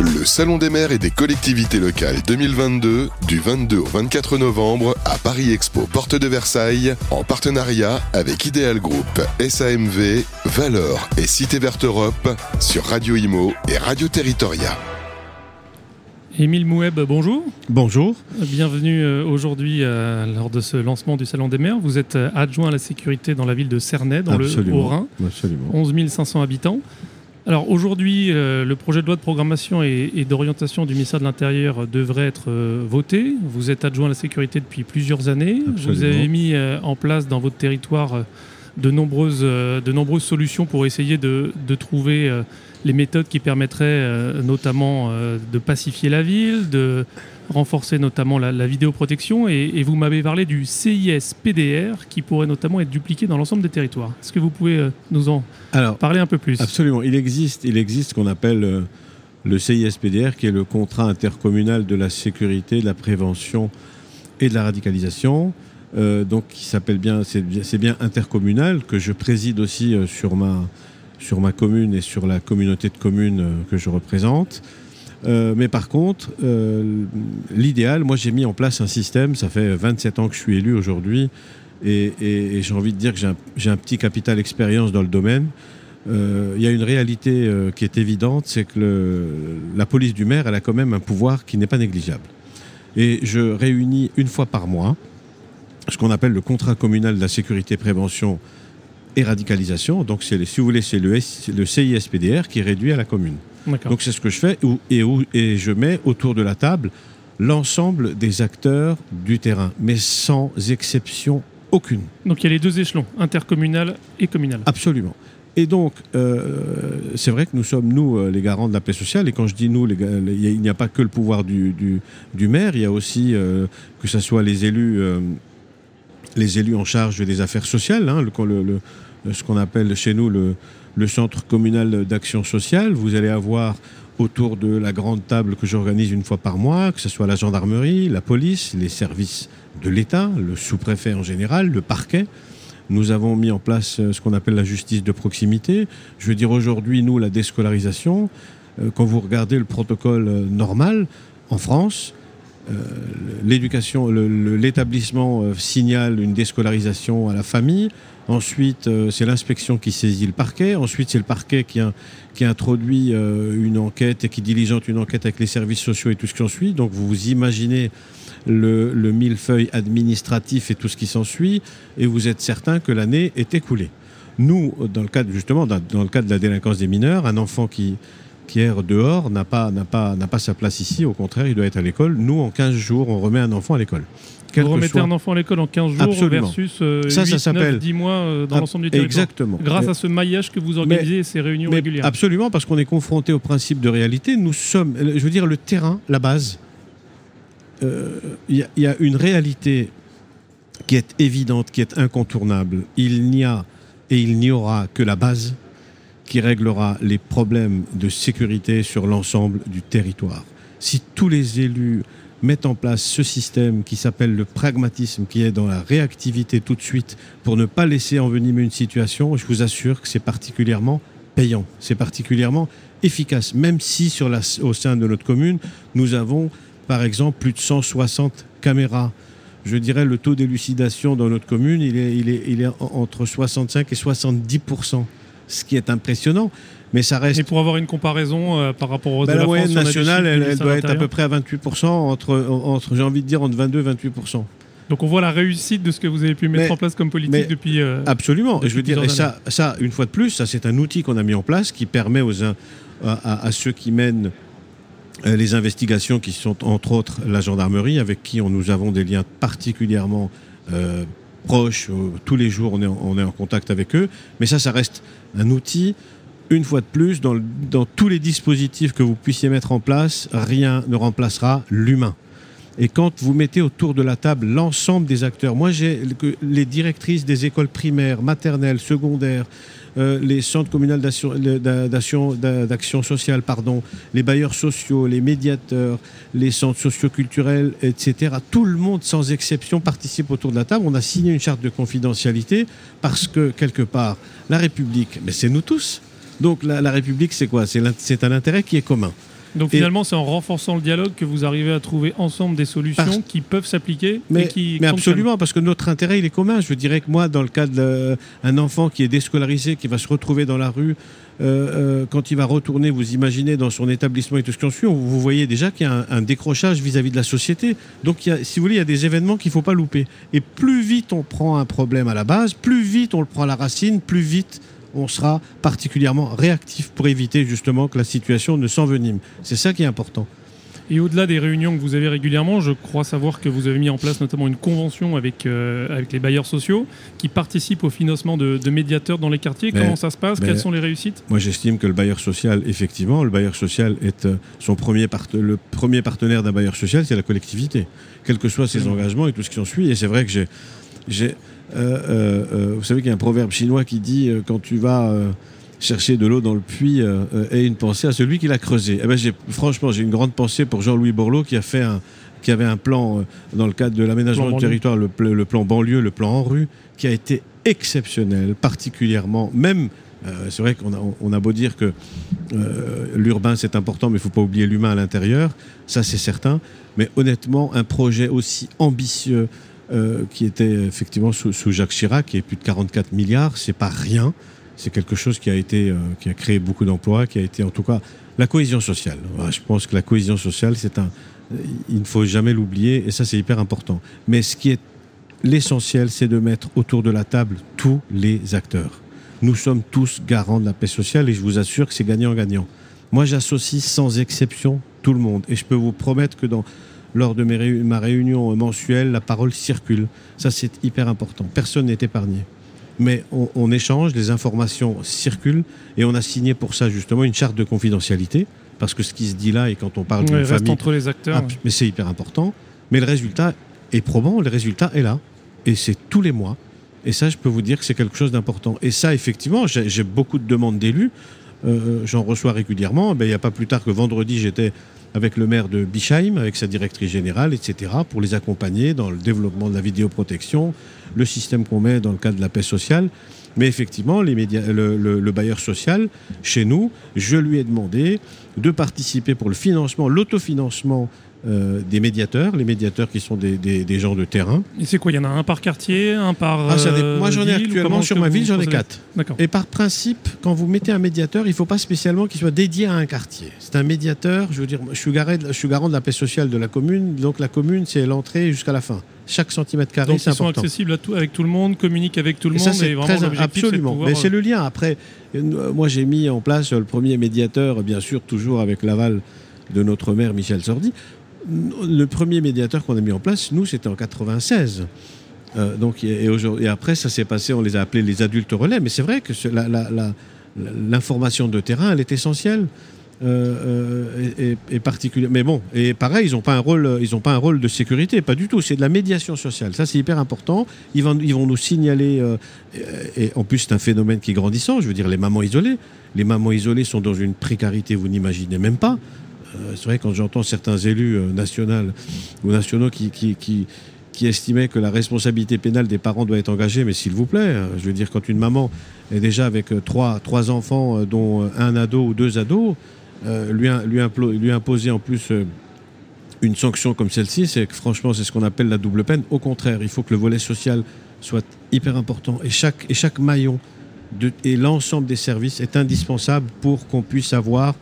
Le Salon des maires et des collectivités locales 2022 du 22 au 24 novembre à Paris Expo Porte de Versailles en partenariat avec Ideal Group, SAMV, Valor et Cité Verte Europe sur Radio Imo et Radio Territoria. Émile Moueb, bonjour. Bonjour. Bienvenue euh, aujourd'hui euh, lors de ce lancement du Salon des maires. Vous êtes euh, adjoint à la sécurité dans la ville de Cernay, dans le Haut-Rhin. Absolument. 11 500 habitants. Alors aujourd'hui, le projet de loi de programmation et, d'orientation du ministère de l'Intérieur devrait être voté. Vous êtes adjoint à la sécurité depuis plusieurs années. Vous avez mis en place dans votre territoire de nombreuses, de nombreuses solutions pour essayer de, de trouver les méthodes qui permettraient euh, notamment euh, de pacifier la ville, de renforcer notamment la, vidéoprotection. Et, vous m'avez parlé du CIS-PDR qui pourrait notamment être dupliqué dans l'ensemble des territoires. Est-ce que vous pouvez euh, nous en parler un peu plus? Absolument. Il existe, il existe ce qu'on appelle le CIS-PDR, qui est le contrat intercommunal de la sécurité, de la prévention et de la radicalisation. Donc, qui s'appelle bien, c'est bien intercommunal, que je préside aussi sur ma sur ma commune et sur la communauté de communes euh, que je représente. Euh, mais par contre, euh, l'idéal, moi j'ai mis en place un système, ça fait 27 ans que je suis élu aujourd'hui, et, j'ai envie de dire que j'ai un, petit capital expérience dans le domaine. Il y a une réalité qui est évidente, c'est que la police du maire, elle a quand même un pouvoir qui n'est pas négligeable. Et je réunis une fois par mois ce qu'on appelle le contrat communal de la sécurité prévention et radicalisation. Donc, c'est, si vous voulez, c'est le, le CISPDR qui est réduit à la commune. Donc, c'est ce que je fais et, et je mets autour de la table l'ensemble des acteurs du terrain, mais sans exception aucune. Donc, il y a les deux échelons, intercommunal et communal. Absolument. Et donc, euh, c'est vrai que nous sommes, nous, euh, les garants de la paix sociale. Et quand je dis nous, il n'y a pas que le pouvoir du, du, maire, il y a aussi, euh, que ce soit les élus, les élus en charge des affaires sociales, hein, le, le, ce qu'on appelle chez nous le, centre communal d'action sociale. Vous allez avoir autour de la grande table que j'organise une fois par mois, que ce soit la gendarmerie, la police, les services de l'État, le sous-préfet en général, le parquet. Nous avons mis en place euh, ce qu'on appelle la justice de proximité. Je veux dire aujourd'hui, nous, la déscolarisation, euh, quand vous regardez le protocole euh, normal en France, l'éducation, l'établissement signale une déscolarisation à la famille. Ensuite, euh, c'est l'inspection qui saisit le parquet. Ensuite, c'est le parquet qui, qui introduit euh, une enquête et qui diligente une enquête avec les services sociaux et tout ce qui en suit. Donc, vous vous imaginez le, le millefeuille administratif et tout ce qui s'ensuit, et vous êtes certain que l'année est écoulée. Nous, dans le cadre justement, dans le cadre de la délinquance des mineurs, un enfant qui, qui erre dehors n'a pas, n'a pas, n'a pas sa place ici. Au contraire, il doit être à l'école. Nous, en 15 jours, on remet un enfant à l'école. Vous remettez un enfant à l'école en 15 jours versus euh, ça, 8, ça 9, 10 mois euh, dans l'ensemble du territoire. Exactement. Grâce à ce maillage que vous organisez et ces réunions régulières. Absolument, parce qu'on est confronté au principe de réalité. Nous sommes, je veux dire, le terrain, la base. Euh, il y, a une réalité qui est évidente, qui est incontournable. Il n'y a et il n'y aura que la base qui réglera les problèmes de sécurité sur l'ensemble du territoire. Si tous les élus mettent en place ce système qui s'appelle le pragmatisme, qui est dans la réactivité tout de suite pour ne pas laisser envenimer une situation, je vous assure que c'est particulièrement payant, c'est particulièrement efficace, même si au sein de notre commune, nous avons par exemple plus de 160 caméras. Je dirais le taux d'élucidation dans notre commune, il est entre 65 et 70 ce qui est impressionnant. Mais ça reste. Et pour avoir une comparaison euh, par rapport aux ben, la moyenne nationale, elle, doit être à peu près à 28%, entre, entre j'ai envie de dire entre 22 et 28%. Donc on voit la réussite de ce que vous avez pu mettre en place comme politique depuis. Euh, absolument. je veux dire, et ça, ça, une fois de plus, ça c'est un outil qu'on a mis en place qui permet aux à, à, ceux qui mènent euh, les investigations, qui sont entre autres la gendarmerie, avec qui on, nous avons des liens particulièrement proches. tous les jours, on est, en contact avec eux. Mais ça, ça reste un outil une fois de plus, dans, tous les dispositifs que vous puissiez mettre en place, rien ne remplacera l'humain. Et quand vous mettez autour de la table l'ensemble des acteurs, moi j'ai les directrices des écoles primaires, maternelles, secondaires, euh, les centres communaux d'action sociale, pardon, les bailleurs sociaux, les médiateurs, les centres socioculturels, etc. Tout le monde, sans exception, participe autour de la table. On a signé une charte de confidentialité parce que, quelque part, la République, mais c'est nous tous. Donc la, République, c'est quoi? C'est un intérêt qui est commun. Donc finalement, c'est en renforçant le dialogue que vous arrivez à trouver ensemble des solutions qui peuvent s'appliquer. Mais, qui mais absolument, parce que notre intérêt, il est commun. Je dirais que moi, dans le cas d'un enfant qui est déscolarisé, qui va se retrouver dans la rue, euh, euh, quand il va retourner, vous imaginez, dans son établissement et tout ce qu'on suit, vous voyez déjà qu'il y a un, décrochage vis-à-vis de la société. Donc, il si vous voulez, il y a des événements qu'il ne faut pas louper. Et plus vite on prend un problème à la base, plus vite on le prend à la racine, plus vite on sera particulièrement réactif pour éviter justement que la situation ne s'envenime. C'est ça qui est important. Et au-delà des réunions que vous avez régulièrement, je crois savoir que vous avez mis en place notamment une convention avec, euh, avec les bailleurs sociaux qui participent au financement de, médiateurs dans les quartiers. Comment ça se passe? Quelles sont les réussites? Moi, j'estime que le bailleur social, effectivement, le bailleur social est euh, son premier le premier partenaire d'un bailleur social, c'est la collectivité, quels que soient ses engagements et tout ce qui en suit. Et c'est vrai que j'ai, vous savez qu'il y a un proverbe chinois qui dit quand tu vas chercher de l'eau dans le puits euh, et une pensée à celui qui l'a creusé. Eh ben, franchement, j'ai une grande pensée pour Jean-Louis Borloo qui a fait un, qui avait un plan euh, dans le cadre de l'aménagement du territoire, le, plan banlieue, le plan en rue, qui a été exceptionnel, particulièrement, même, euh, c'est vrai qu'on a, on a beau dire que l'urbain c'est important, mais il ne faut pas oublier l'humain à l'intérieur, ça c'est certain, mais honnêtement, un projet aussi ambitieux, qui était effectivement sous, sous, Jacques Chirac, qui est plus de 44 milliards, c'est pas rien c'est quelque chose qui a été, euh, qui a créé beaucoup d'emplois, qui a été en tout cas la cohésion sociale. je pense que la cohésion sociale, c'est un, il ne faut jamais l'oublier et ça c'est hyper important. Mais ce qui est l'essentiel, c'est de mettre autour de la table tous les acteurs. Nous sommes tous garants de la paix sociale et je vous assure que c'est gagnant-gagnant. Moi, j'associe sans exception tout le monde et je peux vous promettre que dans lors de ma réunion mensuelle, la parole circule. Ça, c'est hyper important. Personne n'est épargné mais on, échange, les informations circulent, et on a signé pour ça justement une charte de confidentialité, parce que ce qui se dit là, et quand on parle d'une famille... entre les acteurs. Ah, mais c'est hyper important. Mais le résultat est probant, le résultat est là, et c'est tous les mois. Et ça, je peux vous dire que c'est quelque chose d'important. Et ça, effectivement, j'ai beaucoup de demandes d'élus. Euh, j'en reçois régulièrement. Ben, il n'y a pas plus tard que vendredi, j'étais avec le maire de Bischheim, avec sa directrice générale, etc., pour les accompagner dans le développement de la vidéoprotection, le système qu'on met dans le cadre de la paix sociale. Mais effectivement, le, bailleur social, chez nous, je lui ai demandé de participer pour le financement, l'autofinancement euh, des médiateurs, les médiateurs qui sont des, des, gens de terrain. Et c'est quoi Il y en a un par quartier, un par. Ah, moi j'en ai actuellement sur ma ville, j'en ai quatre. Et par principe, quand vous mettez un médiateur, il ne faut pas spécialement qu'il soit dédié à un quartier. C'est un médiateur, je veux dire, je suis, garé, je suis garant de la paix sociale de la commune, donc la commune c'est l'entrée jusqu'à la fin. Chaque centimètre carré, c'est important. Ils sont accessibles à tout, avec tout le monde, communiquent avec tout le monde. c'est très absolument. Mais c'est le lien. Après, euh, moi j'ai mis en place le premier médiateur, bien sûr, toujours avec l'aval de notre maire Michel Sordi le premier médiateur qu'on a mis en place, nous, c'était en 96. Euh, donc, et, et, après, ça s'est passé, on les a appelés les adultes relais. Mais c'est vrai que l'information de terrain, elle est essentielle. Euh, euh, et, particulière. Mais bon, et pareil, ils n'ont pas un rôle, pas un rôle de sécurité, pas du tout. C'est de la médiation sociale. Ça, c'est hyper important. Ils vont, ils vont nous signaler. et, en plus, c'est un phénomène qui est grandissant. Je veux dire, les mamans isolées. Les mamans isolées sont dans une précarité, vous n'imaginez même pas. Euh, c'est vrai quand j'entends certains élus euh, nationaux ou nationaux qui, qui, estimaient que la responsabilité pénale des parents doit être engagée, mais s'il vous plaît, euh, je veux dire, quand une maman est déjà avec trois, trois enfants, dont un ado ou deux ados, lui, lui, lui, imposer en plus une sanction comme celle-ci, c'est que franchement, c'est ce qu'on appelle la double peine. Au contraire, il faut que le volet social soit hyper important et chaque, et chaque maillon et l'ensemble des services est indispensable pour qu'on puisse avoir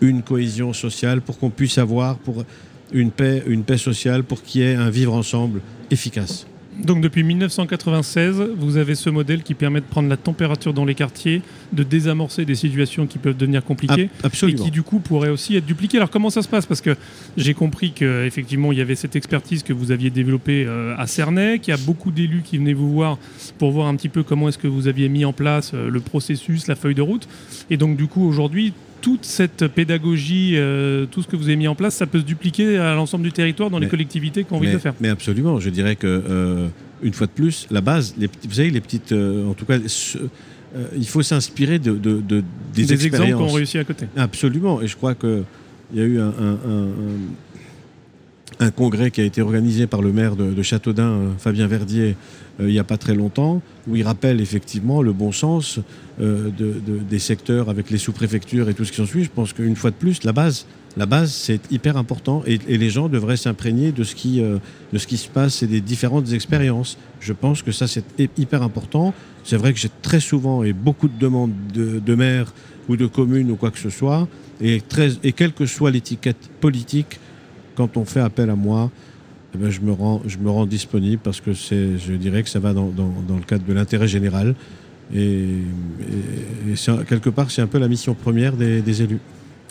une cohésion sociale, pour qu'on puisse avoir pour une paix, une paix sociale, pour qu'il y ait un vivre ensemble efficace. Donc depuis 1996, vous avez ce modèle qui permet de prendre la température dans les quartiers, de désamorcer des situations qui peuvent devenir compliquées Absolument. et qui du coup pourraient aussi être dupliquées. Alors comment ça se passe? Parce que j'ai compris qu'effectivement il y avait cette expertise que vous aviez développée euh, à Cernay, qu'il y a beaucoup d'élus qui venaient vous voir pour voir un petit peu comment est-ce que vous aviez mis en place euh, le processus, la feuille de route. Et donc du coup aujourd'hui toute cette pédagogie, euh, tout ce que vous avez mis en place, ça peut se dupliquer à l'ensemble du territoire dans les collectivités qui ont envie de le faire. Mais absolument, je dirais que euh, une fois de plus, la base, les, vous savez, les petites, euh, en tout cas, il faut s'inspirer de, des, des exemples qu'on réussi à côté. Absolument, et je crois que il y a eu un, un, congrès qui a été organisé par le maire de, Châteaudun, Fabien Verdier, il n'y a pas très longtemps, où il rappelle effectivement le bon sens euh, de, des secteurs avec les sous-préfectures et tout ce qui s'en suit. Je pense qu'une fois de plus, la base, la base, c'est hyper important et, les gens devraient s'imprégner de, ce qui, euh, de ce qui se passe et des différentes expériences. Je pense que ça, c'est hyper important. C'est vrai que j'ai très souvent et beaucoup de demandes de, maires ou de communes ou quoi que ce soit. Et, très, et quelle que soit l'étiquette politique, quand on fait appel à moi, eh ben, je, me rends, je me rends disponible parce que je dirais que ça va dans, le cadre de l'intérêt général. Et, quelque part, c'est un peu la mission première des élus.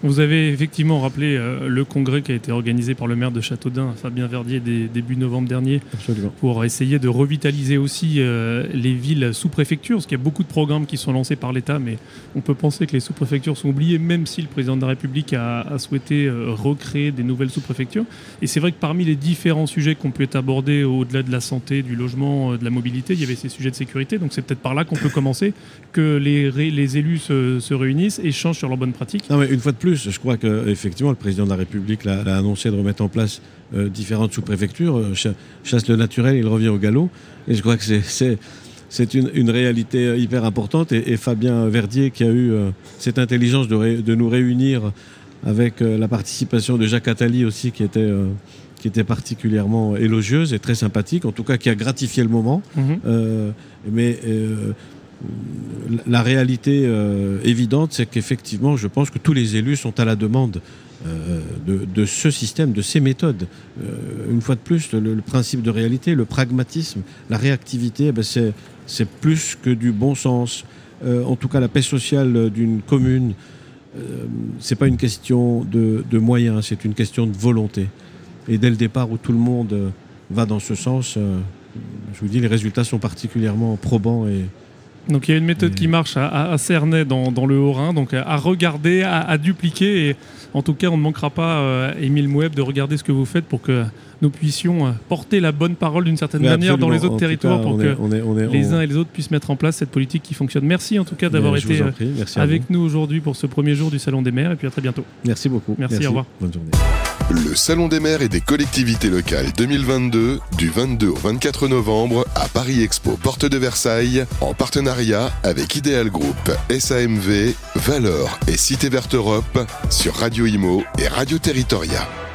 Vous avez effectivement rappelé euh, le congrès qui a été organisé par le maire de Châteaudun, Fabien Verdier, début novembre dernier, pour essayer de revitaliser aussi euh, les villes sous-préfectures, parce qu'il y a beaucoup de programmes qui sont lancés par l'État, mais on peut penser que les sous-préfectures sont oubliées, même si le président de la République a, souhaité euh, recréer des nouvelles sous-préfectures. Et c'est vrai que parmi les différents sujets qu'on peut aborder au-delà de la santé, du logement, de la mobilité, il y avait ces sujets de sécurité, donc c'est peut-être par là qu'on peut commencer, que les, les élus se, se, réunissent, échangent sur leurs bonnes pratiques. Non, mais une fois de plus, je crois qu'effectivement, le président de la République l'a annoncé de remettre en place euh, différentes sous-préfectures. Euh, chasse le naturel, il revient au galop. Et je crois que c'est une, réalité euh, hyper importante. Et, Fabien Verdier, qui a eu cette intelligence de, nous réunir avec la participation de Jacques Attali aussi, qui était, qui était particulièrement élogieuse et très sympathique, en tout cas qui a gratifié le moment. Mm-hmm. mais la réalité euh, évidente, c'est qu'effectivement, je pense que tous les élus sont à la demande euh, de, ce système, de ces méthodes. Euh, une fois de plus, le, principe de réalité, le pragmatisme, la réactivité, eh ben, c'est plus que du bon sens. en tout cas, la paix sociale d'une commune, c'est pas une question de, de moyens, c'est une question de volonté. Et dès le départ où tout le monde va dans ce sens, je vous dis, les résultats sont particulièrement probants et, donc il y a une méthode qui marche à, à Cernay dans, le Haut-Rhin, donc à regarder, à, dupliquer. Et en tout cas, on ne manquera pas, euh, Émile Moueb, de regarder ce que vous faites pour que nous puissions euh, porter la bonne parole d'une certaine manière dans les autres territoires pour que les uns et les autres puissent mettre en place cette politique qui fonctionne. Merci en tout cas d'avoir été euh, avec nous aujourd'hui pour ce premier jour du Salon des maires et puis à très bientôt. Merci beaucoup. Merci, au revoir. Bonne journée. Le Salon des maires et des collectivités locales 2022 du 22 au 24 novembre à Paris Expo Porte de Versailles en partenariat avec Ideal Group, SAMV, Valeur et Cité Verte Europe sur Radio Imo et Radio Territoria.